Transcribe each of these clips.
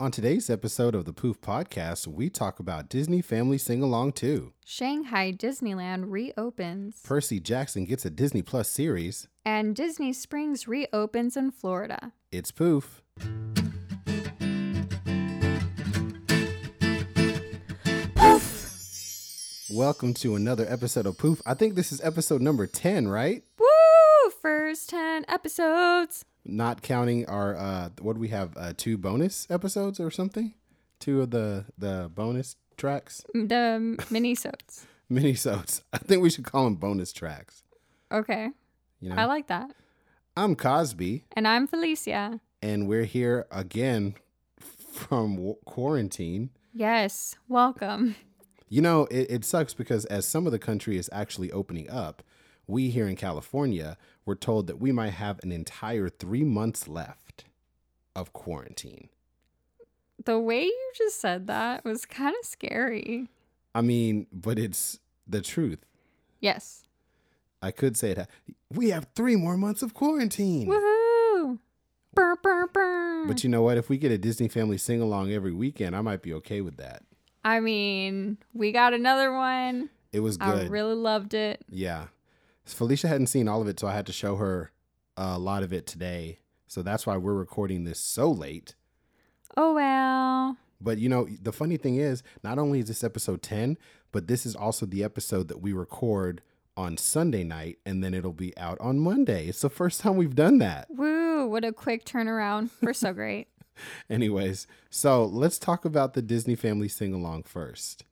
On today's episode of the Poof Podcast, we talk about Disney Family Sing Along 2. Shanghai Disneyland reopens. Percy Jackson gets a Disney Plus series. and Disney Springs reopens in Florida. It's Poof. Poof! Welcome to another episode of Poof. I think this is episode number 10, right? Woo! First 10 episodes. Not counting our uh what do we have? Uh two bonus episodes or something? Two of the the bonus tracks, The mini-sodes. minisodes. I think we should call them bonus tracks. Okay. You know. I like that. I'm Cosby And I'm Felicia. and we're here again from w- quarantine. Yes. Welcome. You know, it, it sucks because as some of the country is actually opening up, we here in California were told that we might have an entire three months left of quarantine. The way you just said that was kind of scary. I mean, but it's the truth. Yes. I could say it. We have three more months of quarantine. Woohoo! Burr, burr, burr. But you know what? If we get a Disney family sing along every weekend, I might be okay with that. I mean, we got another one. It was I good. really loved it. Yeah. Felicia hadn't seen all of it, so I had to show her a lot of it today. So that's why we're recording this so late. Oh, well. But you know, the funny thing is, not only is this episode 10, but this is also the episode that we record on Sunday night and then it'll be out on Monday. It's the first time we've done that. Woo! What a quick turnaround. We're so great. Anyways, so let's talk about the Disney Family Sing Along first.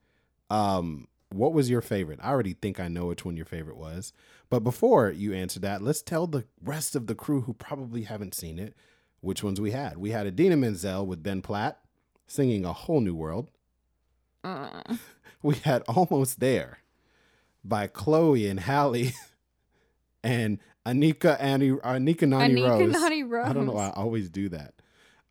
Um, what was your favorite? I already think I know which one your favorite was. But before you answer that, let's tell the rest of the crew who probably haven't seen it which ones we had. We had Idina Menzel with Ben Platt singing A Whole New World. Uh, We had Almost There by Chloe and Halle and Anika Annie Anika Nani Anika Rose. Nani Rose. I don't know why I always do that.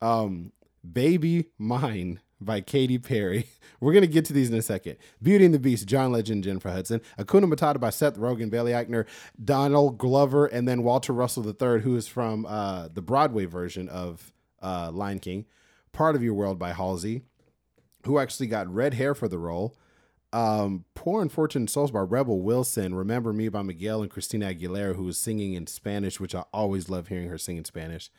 Um, Baby Mine by Katy Perry. We're gonna get to these in a second. Beauty and the Beast, John Legend, Jennifer Hudson. Hakuna Matata by Seth Rogen, Billy Eichner, Donald Glover, and then Walter Russell III, who is from uh, the Broadway version of uh, Lion King. Part of Your World by Halsey, who actually got red hair for the role. Um, Poor Unfortunate Souls by Rebel Wilson. Remember Me by Miguel and Christina Aguilera, who was singing in Spanish, which I always love hearing her sing in Spanish.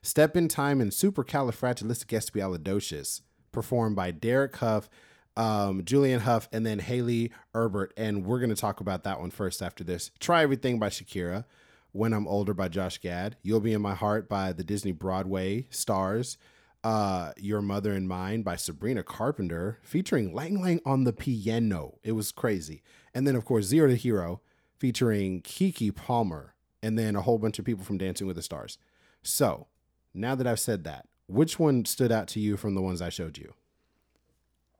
Step in Time and Supercalifragilisticexpialidocious, performed by Derek Hough, um, Julianne Hough, and then Hayley Erbert. And we're going to talk about that one first after this. Try Everything by Shakira. When I'm Older by Josh Gad. You'll Be in My Heart by the Disney Broadway stars. Uh, Your Mother and Mine by Sabrina Carpenter, featuring Lang Lang on the piano. It was crazy. And then, of course, Zero to Hero, featuring Keke Palmer, and then a whole bunch of people from Dancing with the Stars. So, now that I've said that, which one stood out to you from the ones I showed you?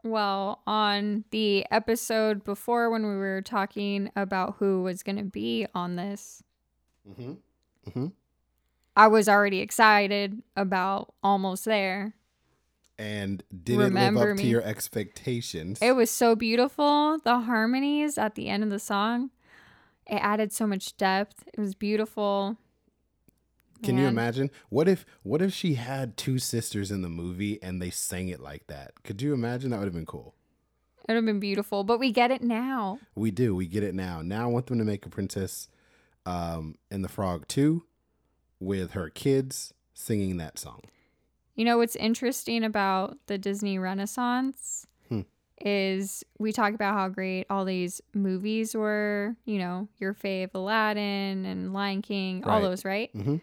well, on the episode before when we were talking about who was going to be on this, Mm-hmm. Mm-hmm. I was already excited about almost there. And did it live Remember up to your expectations? It was so beautiful. The harmonies at the end of the song, it added so much depth. It was beautiful. Can you imagine? What if what if she had two sisters in the movie and they sang it like that? Could you imagine? That would have been cool. It would have been beautiful, but we get it now. We do. We get it now. Now I want them to make a princess um and the frog 2 with her kids singing that song. You know what's interesting about the Disney Renaissance Hmm. is we talk about how great all these movies were, you know, your fave Aladdin and Lion King, all those, right? Mhm.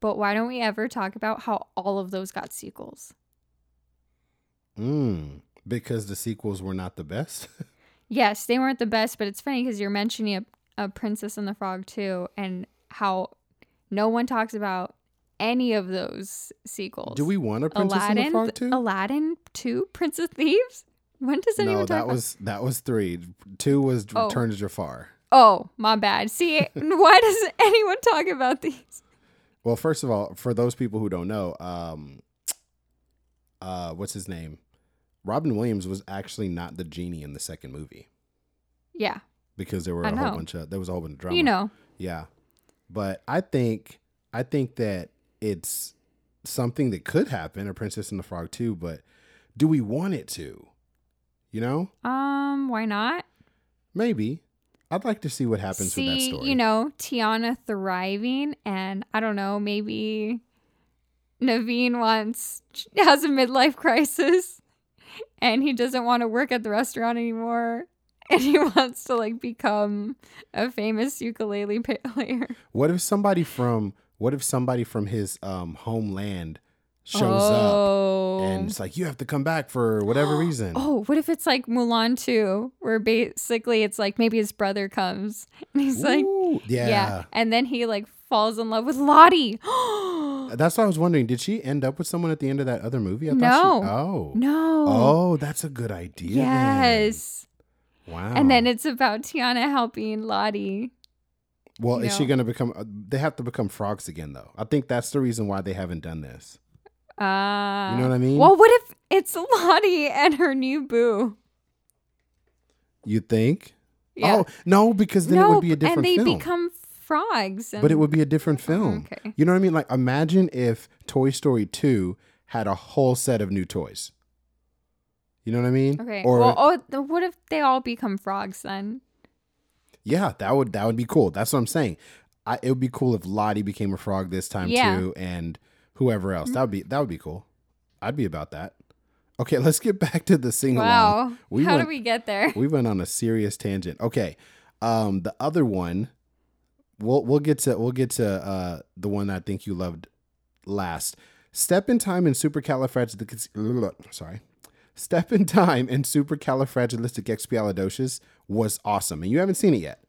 But why don't we ever talk about how all of those got sequels? Mm, because the sequels were not the best. Yes, they weren't the best, but it's funny because you're mentioning a, a Princess and the Frog too, and how no one talks about any of those sequels. do we want a princess Aladdin, and the frog 2? Aladdin two, Prince of Thieves. When does anyone No, talk that about? was that was 3. 2 was Oh. Return to Jafar. Oh, my bad. See, why doesn't anyone talk about these? Well, first of all, for those people who don't know, um, uh, what's his name? Robin Williams was actually not the genie in the second movie Yeah, because there were I a whole bunch of there was a whole bunch of drama. you know, yeah. But I think I think that it's something that could happen, a Princess and the Frog too, but do we want it to? You know? Um, why not? Maybe. I'd like to see what happens See, with that story. you know, Tiana thriving, and I don't know, maybe Naveen wants has a midlife crisis, and he doesn't want to work at the restaurant anymore, and he wants to like become a famous ukulele player. What if somebody from what if somebody from his um homeland shows up oh. and it's like you have to come back for whatever reason? Oh, what if it's like Mulan 2, where basically it's like maybe his brother comes and he's like, yeah. yeah. And then he like falls in love with Lottie. That's what I was wondering. Did she end up with someone at the end of that other movie? I No. She, oh. no. Oh, that's a good idea. then. yes. Wow. And then it's about Tiana helping Lottie. well, you is she going to become? uh, They have to become frogs again, though. I think that's the reason why they haven't done this. Uh, You know what I mean? Well, what if it's Lottie and her new boo? You think? Yeah. Oh no, because then it would be a different film. and they film. become frogs. but it would be a different film. okay. You know what I mean? Like imagine if Toy Story 2 had a whole set of new toys. You know what I mean? Okay. Or well, oh, what if they all become frogs then? yeah, that would that would be cool. That's what I'm saying. I, it would be cool if Lottie became a frog this time Yeah. too, and whoever else. That would be that would be cool. I'd be about that. Okay, let's get back to the sing along. Wow. We How went- do we get there? we went on a serious tangent. Okay. Um the other one we'll we'll get to we'll get to uh the one I think you loved last. Step in time and supercalifragilistic sorry. Step in time and supercalifragilisticexpialidocious was awesome. And you haven't seen it yet.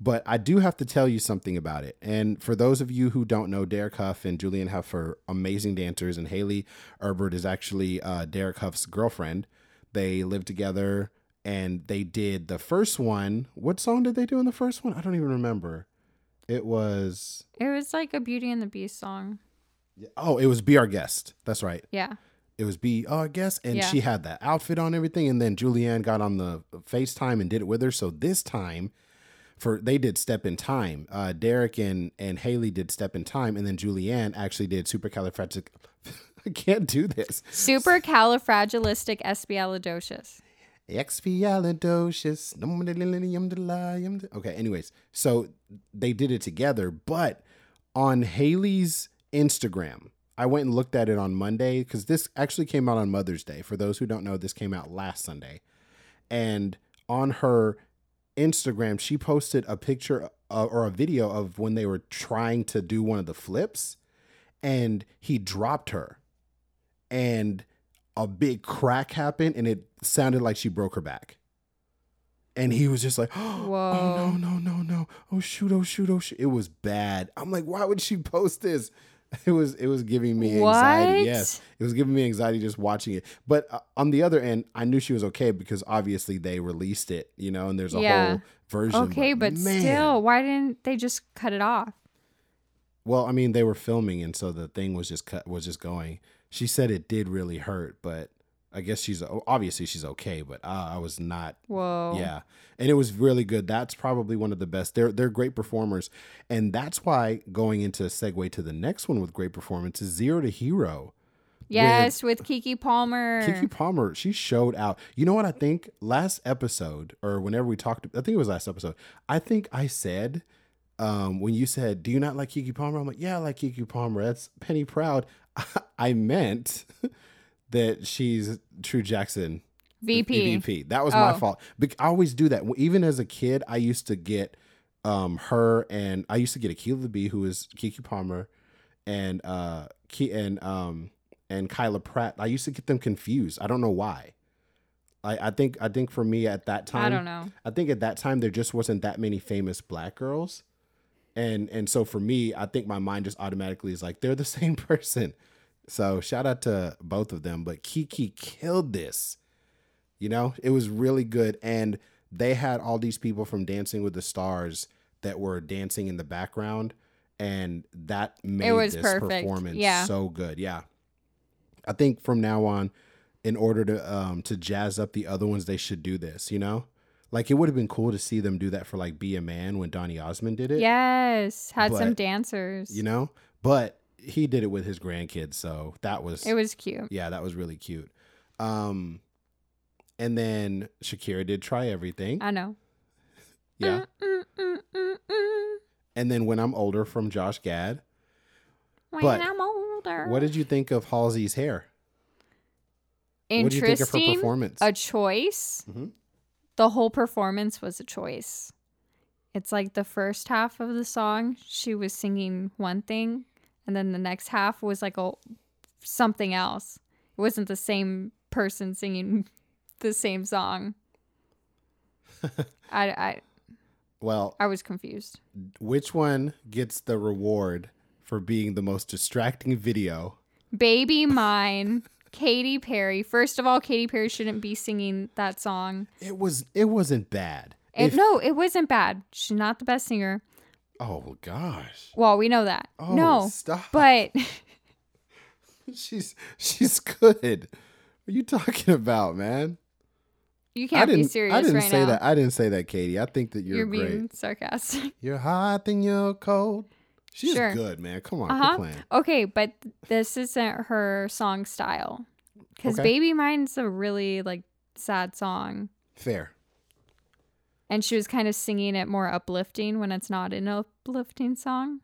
But I do have to tell you something about it. And for those of you who don't know, Derek Hough and Julianne Hough are amazing dancers, and Hayley Erbert is actually uh, Derek Hough's girlfriend. They live together and they did the first one. What song did they do in the first one? I don't even remember. It was It was like a Beauty and the Beast song. oh, it was Be Our Guest. That's right. Yeah. It was Be Our Guest, and Yeah. she had that outfit on, everything. And then Julianne got on the FaceTime and did it with her. So this time, for they did Step in Time. Uh, Derek and and Hayley did Step in Time, and then Julianne actually did Supercalifragilistic. I can't do this. Supercalifragilisticexpialidocious. Expialidocious. Okay, anyways, so they did it together, but on Hayley's Instagram, I went and looked at it on Monday because this actually came out on Mother's Day. For those who don't know, this came out last Sunday. And on her Instagram, she posted a picture uh, or a video of when they were trying to do one of the flips, and he dropped her. And a big crack happened and it sounded like she broke her back. And he was just like, oh Whoa. no, no, no, no. Oh shoot, oh shoot, oh shoot. It was bad. I'm like, why would she post this? It was it was giving me anxiety. What? Yes. It was giving me anxiety just watching it. But uh, on the other end, I knew she was okay because obviously they released it, you know, and there's a Yeah. whole version. Okay, but man. still, why didn't they just cut it off? Well, I mean, they were filming, and so the thing was just cut, was just going. She said it did really hurt, but I guess she's obviously she's okay. But uh, I was not. Whoa. Yeah, and it was really good. That's probably one of the best. They're they're great performers, and that's why going into a segue to the next one with great performance is Zero to Hero. Yes, with, Keke Palmer. Keke Palmer, she showed out. You know what I think? Last episode, or whenever we talked, I think it was last episode. I think I said um, when you said, "Do you not like Keke Palmer?" I'm like, "Yeah, I like Keke Palmer." That's Penny Proud. I meant that she's True Jackson VP. VP. That was my Oh. fault. Bec- I always do that. Even as a kid, I used to get um her and I used to get Akeelah the Bee, who is Keke Palmer, and uh Ki and um and Kyla Pratt. I used to get them confused. I don't know why. I, I think I think for me at that time I don't know. I think at that time there just wasn't that many famous black girls. And and so for me, I think my mind just automatically is like they're the same person. So shout out to both of them, but Keke killed this. You know, it was really good and they had all these people from Dancing with the Stars that were dancing in the background and that made was this perfect. performance Yeah. so good. Yeah. I think from now on in order to um to jazz up the other ones they should do this, you know? Like it would have been cool to see them do that for like Be a Man when Donny Osmond did it. Yes, had some dancers. You know? But he did it with his grandkids, so that was It was cute. yeah, that was really cute. Um, and then Shakira did try everything. I know. Yeah, Mm, mm, mm, and then when I'm older from Josh Gad. When But I'm older. What did you think of Halsey's hair? What do you think of her Interesting. performance? A choice. Mhm. The whole performance was a choice. It's like the first half of the song, she was singing one thing, and then the next half was like a something else. It wasn't the same person singing the same song. I, I Well, I was confused. which one gets the reward for being the most distracting video? Baby Mine, Katy Perry. First of all, Katy Perry shouldn't be singing that song. It was it wasn't bad. It, If- no, it wasn't bad. She's not the best singer. Oh gosh. Well, we know that. Oh, no, stop. but she's she's good. What are you talking about, man? you can't didn't be serious I didn't right say now. that. I didn't say that, Katie. I think that you're, You're great. being sarcastic. You're hot and you're cold. She's Sure. good, man. Come on, Uh-huh. playing. Okay, but this isn't her song style. Because Okay. Baby Mine's a really like sad song. Fair. And she was kind of singing it more uplifting when it's not an uplifting song.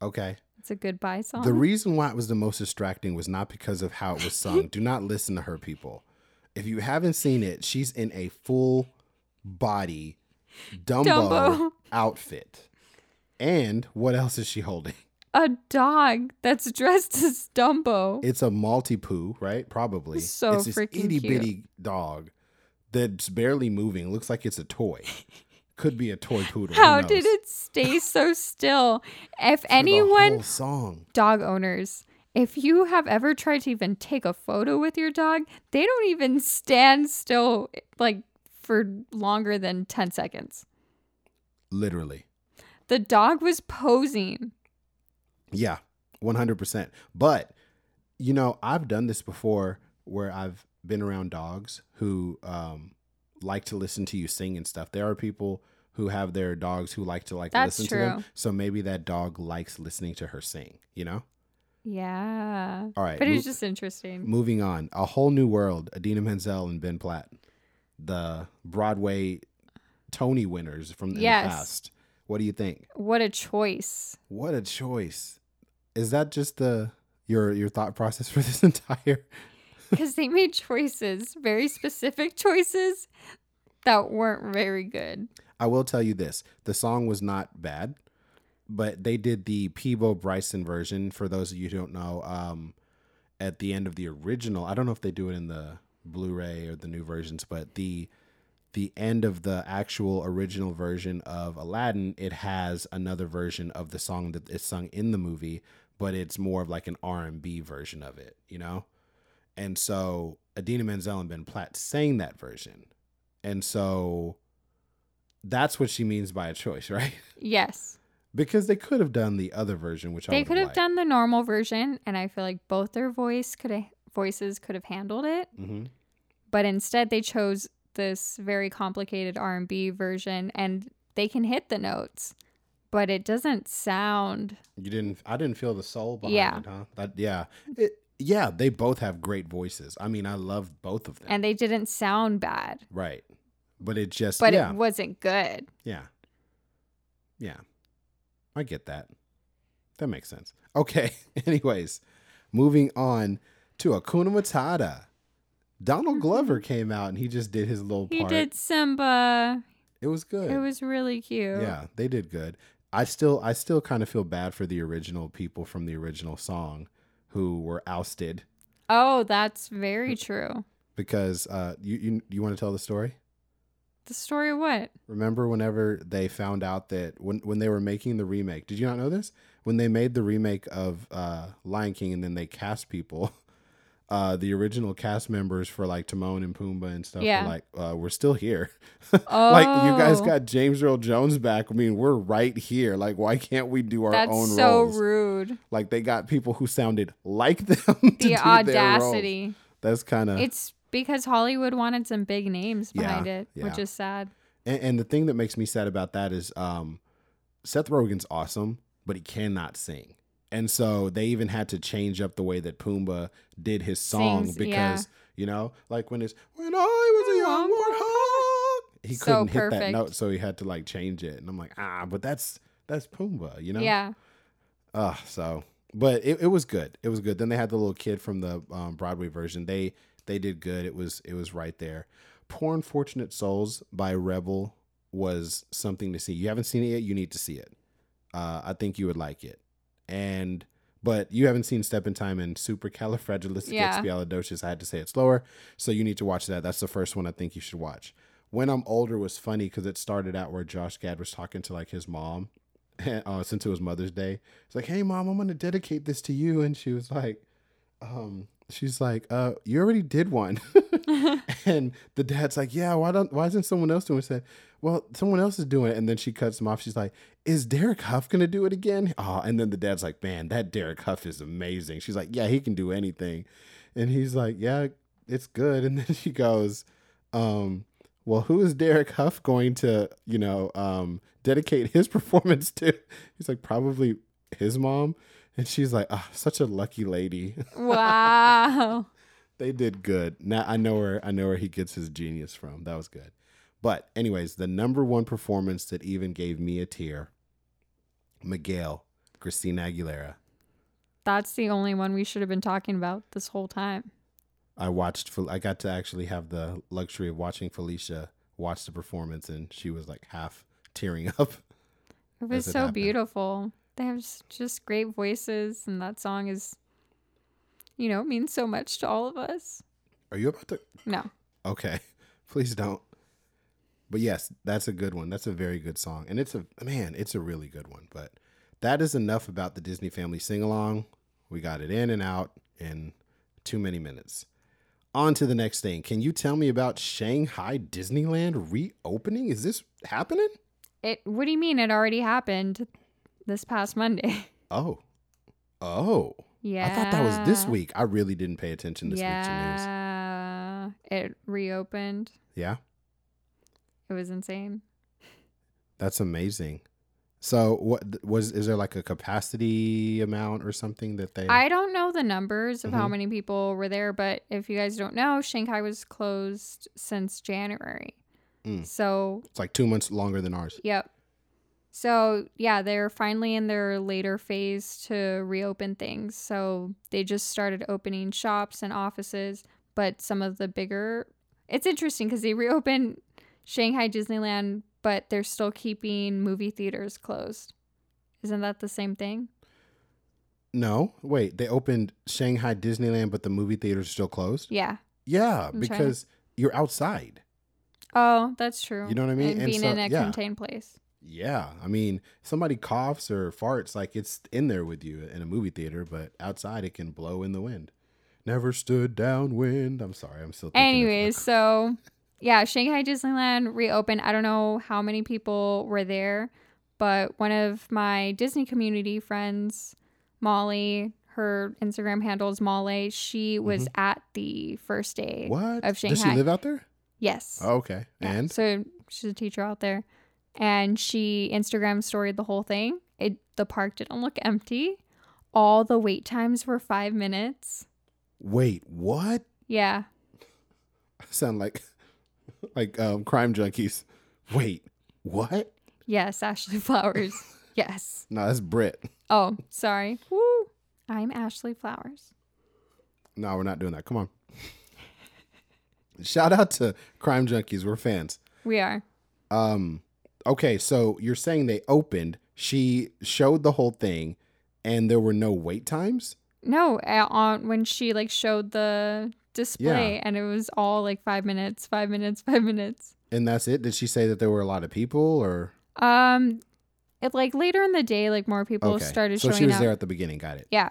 Okay. It's a goodbye song. The reason why it was the most distracting was not because of how it was sung. Do not listen to her, people. If you haven't seen it, she's in a full body Dumbo, Dumbo. outfit. And what else is she holding? a dog that's dressed as Dumbo. It's a Maltipoo, right? Probably. So it's this freaking itty bitty dog that's barely moving. Looks like it's a toy. Could be a toy poodle. How did it stay so still? If anyone, whole song. dog owners, if you have ever tried to even take a photo with your dog, they don't even stand still like for longer than 10 seconds. Literally. The dog was posing. Yeah, 100%. But, you know, I've done this before where I've been around dogs who um, like to listen to you sing and stuff. There are people who have their dogs who like to like That's listen to them. So maybe that dog likes listening to her sing, you know? Yeah. All right. But it mo- just interesting. moving on. A Whole New World, Idina Menzel and Ben Platt. The Broadway Tony winners from the Yes. past. What do you think? What a choice. What a choice. Is that just the your your thought process for this entire Because they made choices, very specific choices that weren't very good. I will tell you this: the song was not bad, but they did the Peabo Bryson version. For those of you who don't know, um, at the end of the original, I don't know if they do it in the Blu-ray or the new versions, but the the end of the actual original version of Aladdin, it has another version of the song that is sung in the movie, but it's more of like an R and B version of it, you know. And so Idina Menzel and Ben Platt sang that version, and so that's what she means by a choice, right? Yes. Because they could have done the other version, which I They could have liked. done the normal version, and I feel like both their voice could have voices could have handled it. hmm But instead, they chose this very complicated R and B version, and they can hit the notes, but it doesn't sound. You didn't. I didn't feel the soul behind Yeah. it, huh? That yeah, it, yeah. They both have great voices. I mean, I love both of them. And they didn't sound bad, right, but it just but yeah, it wasn't good. yeah, yeah. I get that. That makes sense. Okay. Anyways, moving on to Hakuna Matata. Donald Glover came out and he just did his little Mm-hmm. He did Simba. It was good. It was really cute. Yeah, they did good. I still I still kind of feel bad for the original people from the original song who were ousted Oh, that's very true. because uh you you, you want to tell the story? The story of what? Remember whenever they found out that when when they were making the remake, did you not know this? When they made the remake of uh Lion King and then they cast people uh the original cast members for like Timon and Pumbaa and stuff Yeah. were like uh we're still here. Oh, like you guys got James Earl Jones back. I mean, we're right here. Like why can't we do our That's own so roles? rude. Like they got people who sounded like them. The audacity. That's kind of It's because Hollywood wanted some big names Yeah, behind it, which is sad. and, and the thing that makes me sad about that is um, Seth Rogen's awesome, but he cannot sing. And so they even had to change up the way that Pumbaa did his song Sings, because, yeah. you know, like when it's when I was a young warthog, he So couldn't hit that note, so he had to like change it. And I'm like, ah, but that's that's Pumbaa, you know? Yeah. Uh, so but it, it was good. It was good. Then they had the little kid from the um, Broadway version. They they did good. It was it was right there. Poor Unfortunate Souls by Rebel was something to see. You haven't seen it yet, you need to see it. Uh, I think you would like it. And but you haven't seen Step in Time and Supercalifragilisticexpialidocious. I had to say it slower, so you need to watch that. That's the first one I think you should watch. When I'm older was funny because it started out where Josh Gad was talking to like his mom, uh, since it was Mother's Day. It's like, hey mom, I'm gonna dedicate this to you, and she was like, um, she's like, uh, you already did one, and the dad's like, yeah, why don't why isn't someone else doing it? Said, well, someone else is doing it, and then she cuts him off. She's like, is Derek Hough gonna do it again? Oh, and then the dad's like, man, that Derek Hough is amazing. She's like, yeah, he can do anything, and he's like, yeah, it's good. And then she goes, um, well, who is Derek Hough going to, you know, um, dedicate his performance to? He's like, probably his mom. And she's like, ah, such a lucky lady. Wow. they did good. Now I know where I know where he gets his genius from. That was good. But anyways, the number one performance that even gave me a tear, Miguel, Christina Aguilera. That's the only one we should have been talking about this whole time. I watched. I got to actually have the luxury of watching Felicia watch the performance, and she was like half tearing up. It was it so beautiful. They have just great voices, and that song is, you know, means so much to all of us. Are you about to? No. Okay, please don't. But yes, that's a good one. That's a very good song, and it's a man. It's a really good one. But that is enough about the Disney Family sing along. We got it in and out in too many minutes. On to the next thing. Can you tell me about Shanghai Disneyland reopening? Is this happening? It. What do you mean? It already happened this past Monday. Oh, oh. yeah. I thought that was this week. I really didn't pay attention this week's news. yeah. It reopened. Yeah, It was insane. that's amazing. So, what was? Is there like a capacity amount or something that they? I don't know the numbers of how Mhm. many people were there, but if you guys don't know, Shanghai was closed since January. Mm. So, it's like two months longer than ours. yep. So, yeah, they're finally in their later phase to reopen things. So, they just started opening shops and offices, but some of the bigger It's interesting cuz they reopened Shanghai Disneyland, but they're still keeping movie theaters closed. Isn't that the same thing? No, wait. They opened Shanghai Disneyland, but the movie theaters are still closed. Yeah. Yeah, to- because you're outside. Oh, that's true. You know what I mean? And, And being so- in a yeah. contained place. Yeah, I mean, somebody coughs or farts, like it's in there with you in a movie theater, but outside it can blow in the wind. Never stood downwind. I'm sorry, I'm still. Anyways, so yeah, Shanghai Disneyland reopened. I don't know how many people were there, but one of my Disney community friends, Molly, her Instagram handle is Molly. She was at the first day Mm-hmm. what? of Does she live out there? Yes. Oh, okay, Yeah, and so she's a teacher out there, and she Instagram storied the whole thing. It the park didn't look empty. All the wait times were five minutes. wait, what? Yeah, I sound like like um, crime junkies. Wait, what? yes, Ashley Flowers. yes. No, that's Brit. Oh, sorry. Woo. I'm Ashley Flowers. No, we're not doing that. Come on. Shout out to crime junkies. We're fans. We are. Um, okay, so you're saying they opened. She showed the whole thing, and there were no wait times. No, on when she like showed the display, and it was all like five minutes, five minutes, five minutes. And that's it. Did she say that there were a lot of people, or Um, it like later in the day, like more people okay? started so showing she was up. there at the beginning. Got it. Yeah,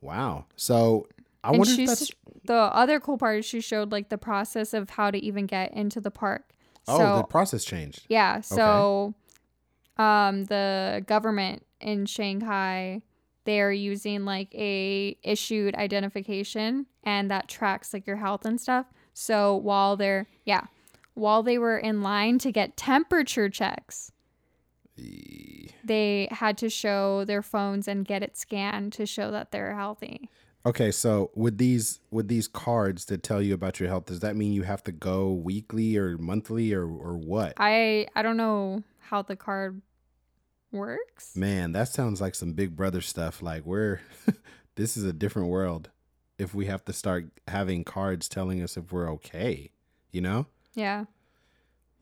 Wow. So I and wonder if that's the other cool part is she showed like the process of how to even get into the park. Oh so the process changed. yeah, so um the government in Shanghai they're using like a issued identification and that tracks like your health and stuff. So while they're yeah, while they were in line to get temperature checks, they had to show their phones and get it scanned to show that they're healthy. Okay, so with these with these cards that tell you about your health, does that mean you have to go weekly or monthly or or what? I I don't know how the card works. Man, that sounds like some Big Brother stuff. Like we're this is a different world if we have to start having cards telling us if we're okay, you know? Yeah.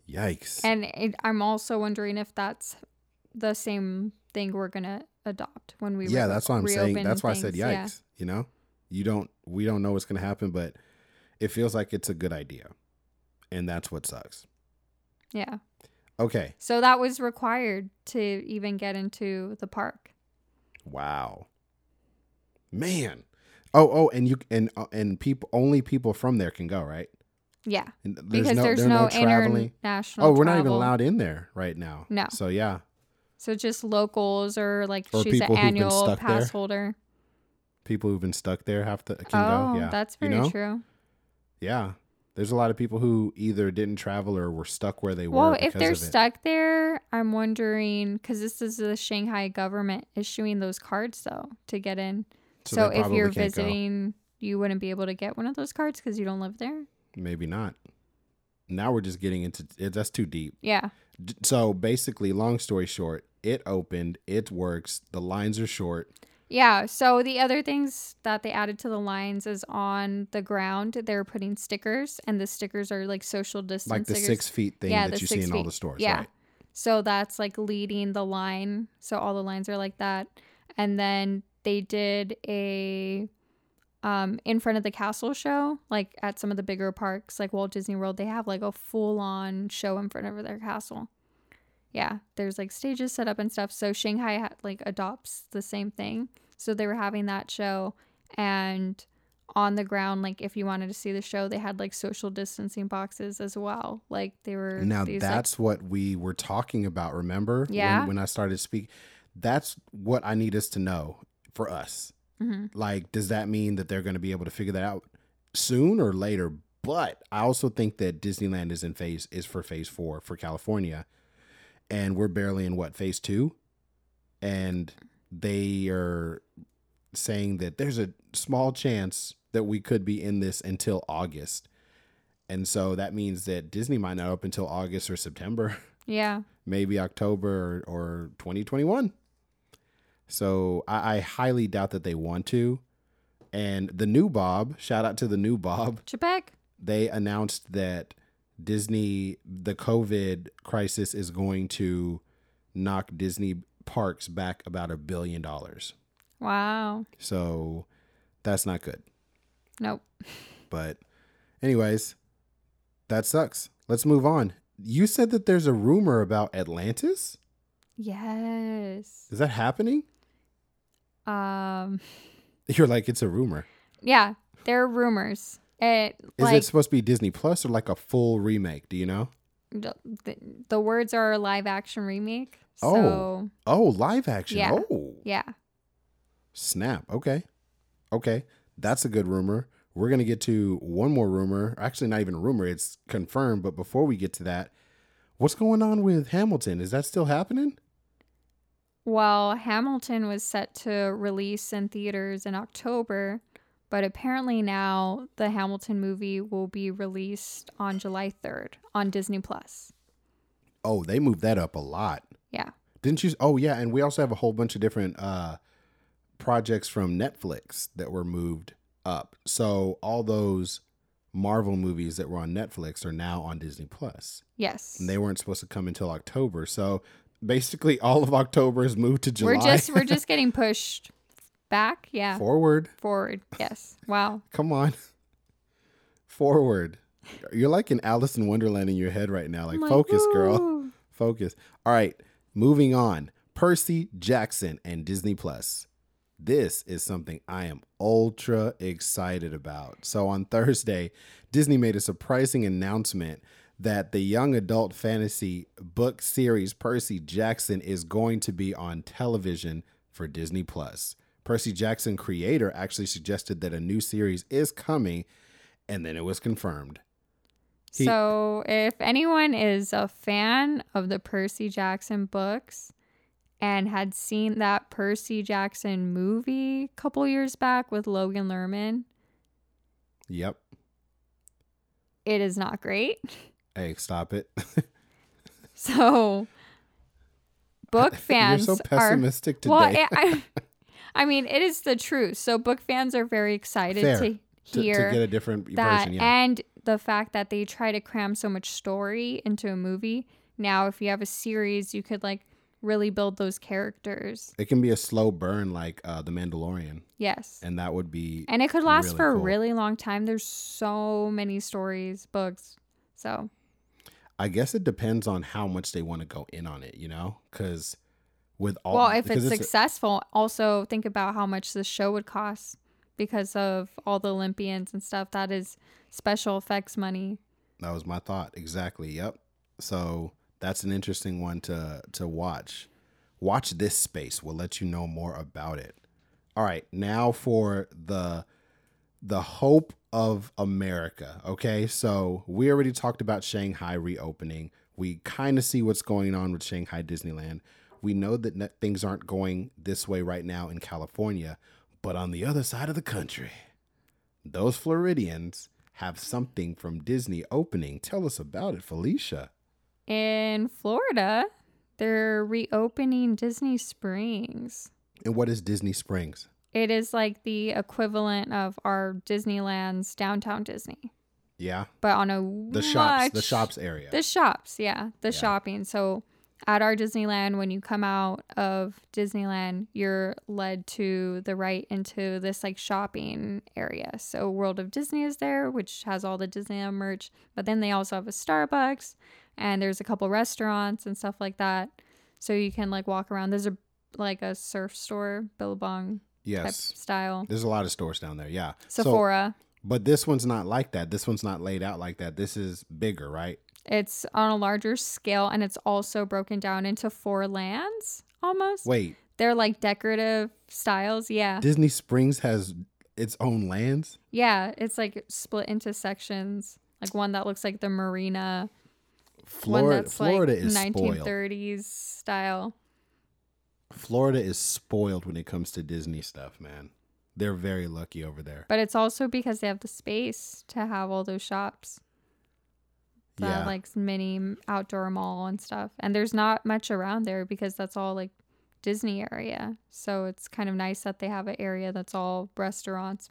Yikes. And it, I'm also wondering if that's the same thing we're gonna adopt when we yeah, re- that's what I'm saying. That's why I said yikes. Yeah. You know, you don't. We don't know what's gonna happen, but it feels like it's a good idea, and that's what sucks. yeah. Okay. So that was required to even get into the park. Wow. Man. Oh, oh, and you and uh, and people only people from there can go, right? Yeah. There's because no, there's no, traveling. international. Oh, we're not even allowed in there right now. No. So yeah, So just locals or like Or she's an people who've been annual pass there. holder. people who've been stuck there have to can oh, go. Yeah, that's You know? true. Yeah. There's a lot of people who either didn't travel or were stuck where they Well, were. Well, if they're stuck there, I'm wondering because this is the Shanghai government issuing those cards though to get in. So So, if you're can't go. visiting, you wouldn't be able to get one of those cards because you don't live there. maybe not. Now we're just getting into it, that's too deep. Yeah. D- So basically, long story short, it opened, it works, the lines are short. Yeah. So the other things that they added to the lines is on the ground, they're putting stickers, and the stickers are like social distance like the stickers. six feet thing Yeah, that you see six in all feet. the stores. Yeah. Right. So that's like leading the line. So all the lines are like that. And then they did a um in front of the castle show, like at some of the bigger parks, like Walt Disney World, they have like a full on show in front of their castle. Yeah, there's like stages set up and stuff. So Shanghai ha- like adopts the same thing. So they were having that show and on the ground like if you wanted to see the show they had like social distancing boxes as well like they were Now these, like, that's what we were talking about. Remember? Yeah. When, I started speak, that's what I need us to know for us. Mhm. Like, does that mean that they're going to be able to figure that out soon or later? But I also think that Disneyland is in phase is for phase four for California, and we're barely in what phase two, and they are saying that there's a small chance that we could be in this until August. And so that means that Disney might not open until August or September, yeah maybe October or, or 2021. So I, I highly doubt that they want to. And the new Bob, shout out to the new Bob, Chapek they announced that Disney, the COVID crisis is going to knock Disney parks back about a billion dollars. wow So that's not good. nope But, anyways, that sucks. Let's move on. You said that there's a rumor about Atlantis. yes Is that happening? um You're like, it's a rumor. yeah there are rumors it Is like it supposed to be Disney Plus or like a full remake? Do you know? the, the, words are a live action remake Oh. Oh, live action. Yeah. Oh, yeah snap. Okay. Okay. That's a good rumor. We're going to get to one more rumor. Actually, not even a rumor, it's confirmed. But before we get to that, what's going on with Hamilton? Is that still happening? Well, Hamilton was set to release in theaters in October, but apparently now the Hamilton movie will be released on July 3rd on Disney Plus. Oh, they moved that up a lot. Yeah. Didn't you? Oh, yeah. And we also have a whole bunch of different uh, projects from Netflix that were moved up. So all those Marvel movies that were on Netflix are now on Disney Plus. Yes. And they weren't supposed to come until October. So basically, all of October is moved to July. We're just we're just getting pushed back, yeah. forward. Forward. Yes. Wow. Come on. Forward. You're like in Alice in Wonderland in your head right now. Like, like, focus, girl. Focus. All right, moving on. Percy Jackson and Disney Plus. This is something I am ultra excited about. So on Thursday, Disney made a surprising announcement that the young adult fantasy book series Percy Jackson is going to be on television for Disney Plus. Percy Jackson creator actually suggested that a new series is coming and then it was confirmed. He- so, if anyone is a fan of the Percy Jackson books and had seen that Percy Jackson movie a couple years back with Logan Lerman, Yep. it is not great. Hey, stop it. So, book fans You're so are pessimistic today. well. I, I, I mean, it is the truth. So, book fans are very excited Fair. to to, hear to get a different that version. Yeah. and the fact that they try to cram so much story into a movie. Now, if you have a series, you could like really build those characters. it can be a slow burn like uh, The Mandalorian, Yes. and that would be And it could last really for a really long time. There's so many stories, books. So, I guess it depends on how much they want to go in on it, you know? Because with all well, if it's a- successful, also think about how much the show would cost because of all the Olympians and stuff. That is special effects money. that was my thought exactly. Yep. So that's an interesting one to to watch. Watch this space. We'll let you know more about it. All right, now for the the hope of America. Okay, so we already talked about Shanghai reopening. We kind of see what's going on with Shanghai Disneyland. We know that things aren't going this way right now in California, but on the other side of the country, those Floridians have something from Disney opening. Tell us about it, Felicia. In Florida, they're reopening Disney Springs. And what is Disney Springs? It is like the equivalent of our Disneyland's downtown Disney, Yeah, but on a the shops, the shops area. The shops, yeah, the Yeah. shopping. So at our Disneyland, when you come out of Disneyland, you're led to the right into this like shopping area. So World of Disney is there, which has all the Disneyland merch, but then they also have a Starbucks and there's a couple restaurants and stuff like that. So you can like walk around. There's a like a surf store, Billabong type yes, style. there's a lot of stores down there. Yeah, So- Sephora. but this one's not like that. This one's not laid out like that. This is bigger, right? It's on a larger scale and it's also broken down into four lands almost. Wait, They're like decorative styles. Yeah. Disney Springs has its own lands. Yeah. It's like split into sections. Like one that looks like the marina, one Florida, that's Florida like is spoiled. 1930s style. Florida is spoiled when it comes to Disney stuff, man. They're very lucky over there. But it's also because they have the space to have all those shops. The yeah, like mini outdoor mall and stuff. And there's not much around there because that's all like Disney area. So it's kind of nice that they have an area that's all restaurants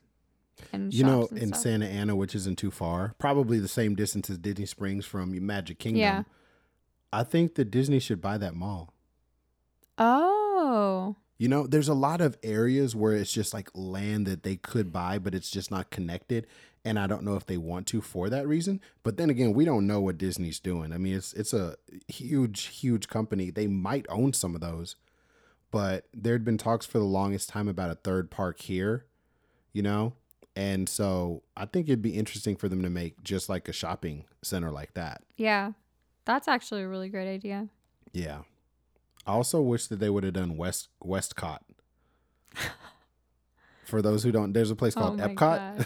and you know, in stuff. Santa Ana, which isn't too far, probably the same distance as Disney Springs from Magic Kingdom. Yeah. I think that Disney should buy that mall. Oh. You know, there's a lot of areas where it's just like land that they could buy, but it's just not connected. And I don't know if they want to for that reason. But then again, we don't know what Disney's doing. I mean, it's it's a huge, huge company. They might own some of those, but there'd been talks for the longest time about a third park here, you know? And so I think it'd be interesting for them to make just like a shopping center like that. Yeah. That's actually a really great idea. Yeah. I also wish that they would have done West WestCOT. For those who don't, there's a place Oh called my Epcot.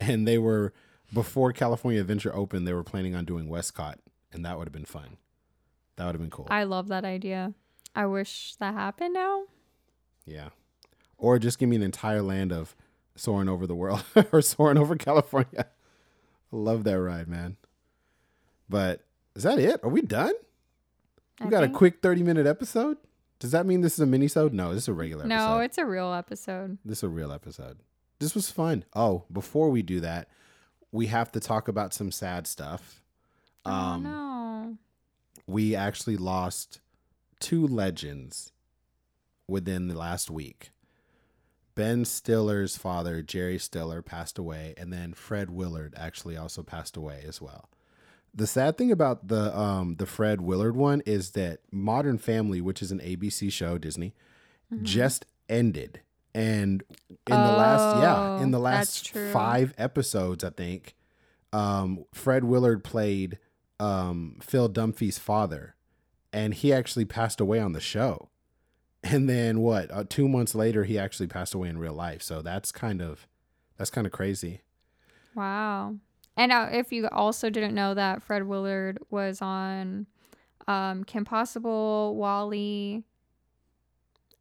And they were before California Adventure opened. They were planning on doing WestCOT, and that would have been fun. That would have been cool. I love that idea. I wish that happened now. yeah, or just give me an entire land of soaring over the world or soaring over California. I love that ride, man. But is that it? Are we done? We I got a quick thirty minute episode. Does that mean this is a mini? No, this is a regular episode. No, it's a real episode. This is a real episode. This was fun. Oh, before we do that, we have to talk about some sad stuff. oh Um, no. We actually lost two legends within the last week. Ben Stiller's father, Jerry Stiller, passed away, and then Fred Willard actually also passed away as well. The sad thing about the um the Fred Willard one is that Modern Family, which is an ABC show, Disney, Mm-hmm. just ended. And in the last yeah, in the Oh, last 5 episodes, I think, um Fred Willard played um Phil Dunphy's father and he actually passed away on the show. And then what? Uh, 2 months later he actually passed away in real life. So that's kind of that's kind of crazy. Wow. And uh, if you also didn't know that Fred Willard was on um, Kim Possible, WALL-E,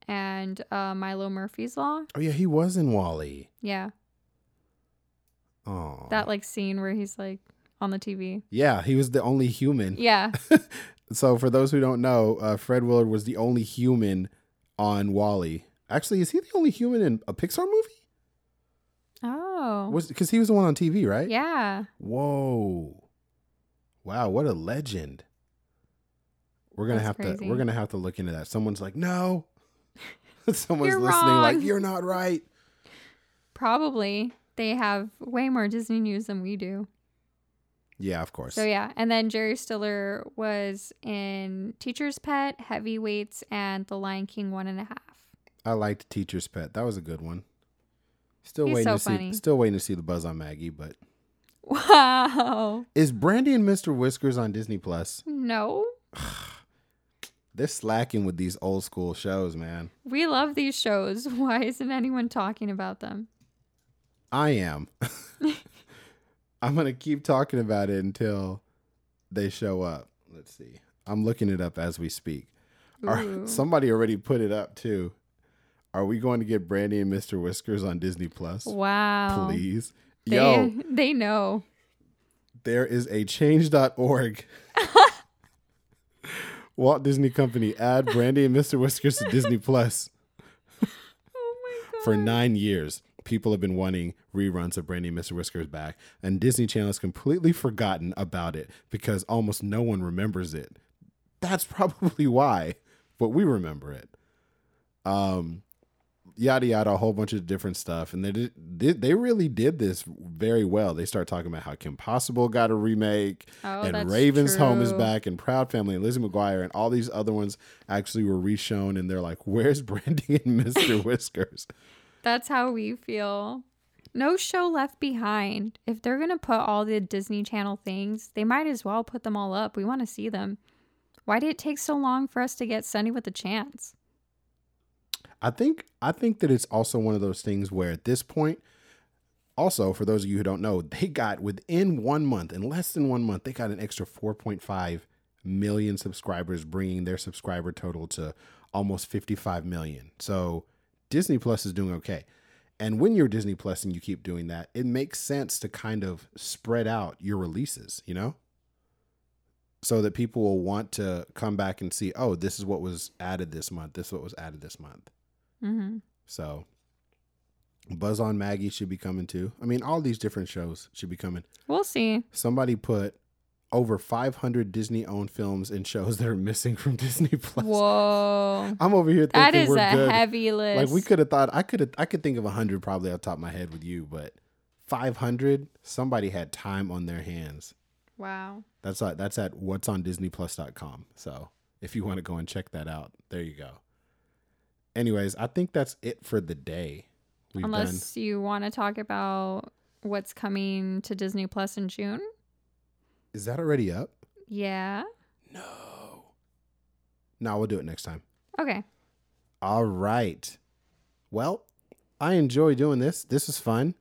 and uh, Milo Murphy's Law. Oh yeah, he was in WALL-E. Yeah, Oh. that like scene where he's like on the TV. yeah, he was the only human. Yeah, So for those who don't know, uh, Fred Willard was the only human on WALL-E. Actually, is he the only human in a Pixar movie? oh, Was because he was the one on TV, right? yeah. Whoa. Wow, what a legend. We're gonna That's have to we're gonna have to look into that. Someone's like, no. Someone's You're listening, like, you're not right. Probably they have way more Disney news than we do. Yeah, of course. So yeah, and then Jerry Stiller was in Teacher's Pet, Heavyweights, and The Lion King one and a half. I liked Teacher's Pet. That was a good one. Still He's waiting so to funny. see still waiting to see the buzz on Maggie, but Wow. is Brandy and Mr. Whiskers on Disney Plus? No, They're slacking with these old school shows, man. we love these shows. Why isn't anyone talking about them? I am. I'm gonna keep talking about it until they show up. Let's see. I'm looking it up as we speak. Are- somebody already put it up too. Are we going to get Brandy and Mr. Whiskers on Disney Plus? Wow. Please. They, Yo, they know. there is a change.org. Walt Disney Company add Brandy and Mr. Whiskers to Disney Plus. Oh my god. For nine years, people have been wanting reruns of Brandy and Mr. Whiskers back, and Disney Channel has completely forgotten about it because almost no one remembers it. That's probably why, but we remember it. Um, yada yada, a whole bunch of different stuff, and they did, they really did this very well. They start talking about how Kim Possible got a remake, Oh, and Raven's Home is back, and Proud Family, and Lizzie McGuire, and all these other ones actually were reshown, and they're like, "Where's Brandy and Mr. Whiskers?" That's how we feel. No show left behind. If they're going to put all the Disney Channel things, they might as well put them all up. We want to see them. Why did it take so long for us to get Sonny with a chance? I think I think that it's also one of those things where at this point, also for those of you who don't know, they got within one month, in less than one month, they got an extra 4.5 million subscribers, bringing their subscriber total to almost 55 million. So Disney Plus is doing okay. And when you're Disney Plus and you keep doing that, it makes sense to kind of spread out your releases, you know? So that people will want to come back and see, oh, this is what was added this month. This is what was added this month. Mm-hmm. So Buzz on Maggie should be coming too. I mean, all these different shows should be coming. We'll see. Somebody put over 500 Disney owned films and shows that are missing from Disney Plus. Whoa. I'm over here thinking That is we're a good. heavy list. Like we could have thought I could have I could think of 100 probably off the top of my head with you, but 500 somebody had time on their hands. Wow. That's at, that's at what's on disneyplus.com. So, if you want to go and check that out, there you go. Anyways, I think that's it for the day. We've done Unless you want to talk about what's coming to Disney Plus in June. Is that already up? Yeah. No. No, we'll do it next time. Okay. All right. Well, I enjoy doing this. This is fun.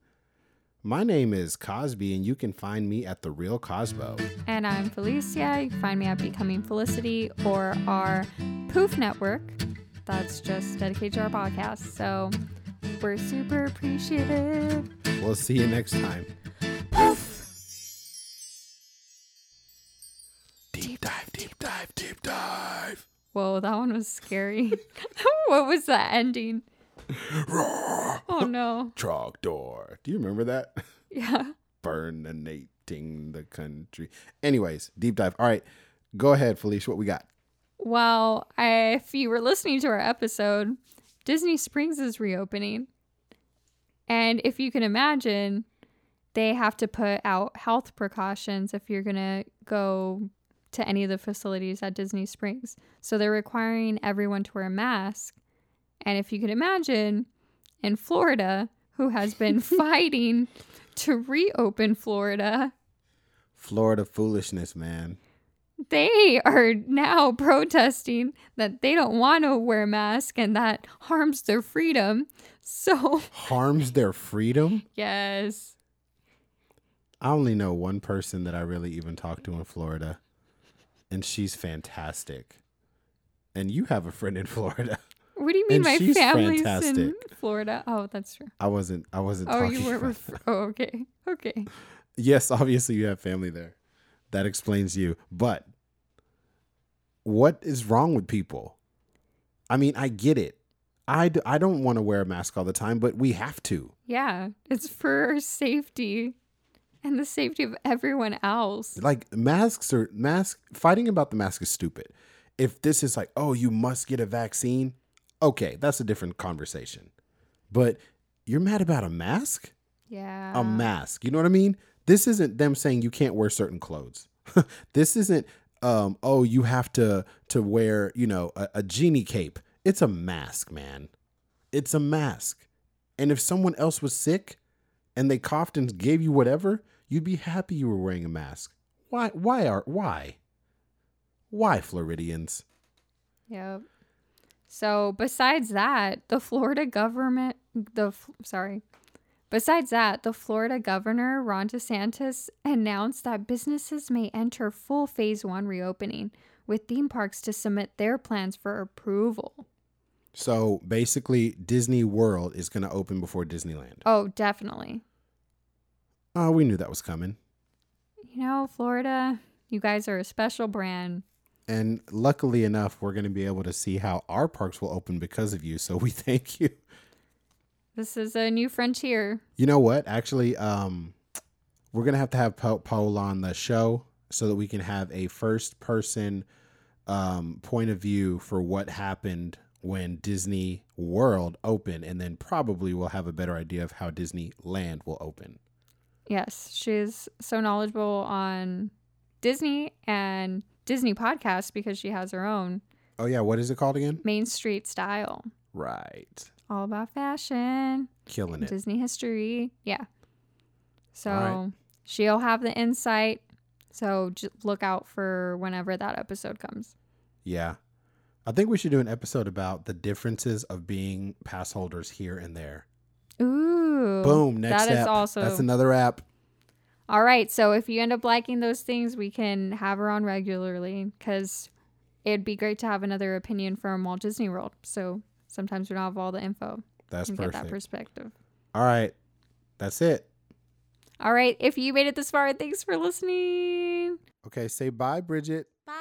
My name is Cosby, and you can find me at The Real Cosbo. And I'm Felicia. You can find me at Becoming Felicity or our Poof Network. That's just dedicated to our podcast. So we're super appreciative. We'll see you next time. Poof. Deep dive, deep dive, deep dive. Whoa, that one was scary. what was that ending? Oh no. Trogdor. Do you remember that? Yeah. Burninating the country. Anyways, deep dive. All right. Go ahead, Felicia. What we got? Well, I, if you were listening to our episode, Disney Springs is reopening. And if you can imagine, they have to put out health precautions if you're going to go to any of the facilities at Disney Springs. So they're requiring everyone to wear a mask. And if you can imagine, in Florida, who has been fighting to reopen Florida, Florida foolishness, man. They are now protesting that they don't want to wear a mask and that harms their freedom. So, Harms their freedom? yes. I only know one person that I really even talk to in Florida, and she's fantastic. And you have a friend in Florida. What do you mean And my family's in. Florida? Oh, that's true. I wasn't. I wasn't. Oh, you were. Ref- oh, okay. Okay. Yes, obviously you have family there. That explains you. But what is wrong with people? I mean, I get it. I, d- I don't want to wear a mask all the time, but we have to. Yeah, it's for our safety and the safety of everyone else. Like masks are mask fighting about the mask is stupid. If this is like, oh, you must get a vaccine, okay, that's a different conversation. But you're mad about a mask? Yeah. a mask. You know what I mean? This isn't them saying you can't wear certain clothes. this isn't um oh you have to to wear, you know, a, a genie cape. It's a mask, man. It's a mask. And if someone else was sick and they coughed and gave you whatever, you'd be happy you were wearing a mask. Why why are why? Why Floridians? Yep. So besides that, the Florida government, the sorry, besides that, the Florida governor Ron DeSantis announced that businesses may enter full phase one reopening, with theme parks to submit their plans for approval. So basically Disney World is going to open before Disneyland. Oh, definitely. Oh, we knew that was coming. You know, Florida, you guys are a special brand. And luckily enough, we're going to be able to see how our parks will open because of you. So we thank you. This is a new frontier. You know what? Actually, um, we're going to have to have Pa- Paul on the show so that we can have a first person um, point of view for what happened when Disney World opened. And then probably we'll have a better idea of how Disneyland will open. Yes, she's so knowledgeable on Disney and Disney podcasts because she has her own Oh, yeah. What is it called again? Main Street Style, Right. All about fashion, Killing it. Disney history. Yeah. So right. she'll have the insight. So just look out for whenever that episode comes. Yeah. I think we should do an episode about the differences of being pass holders here and there. Ooh. Boom. Next That is also That's another app. All right. So if you end up liking those things, we can have her on regularly because it'd be great to have another opinion from Walt Disney World. So sometimes we don't have all the info That's and get that perfect. perspective. All right. That's it. All right. If you made it this far, thanks for listening. Okay. Say bye, Bridget. Bye.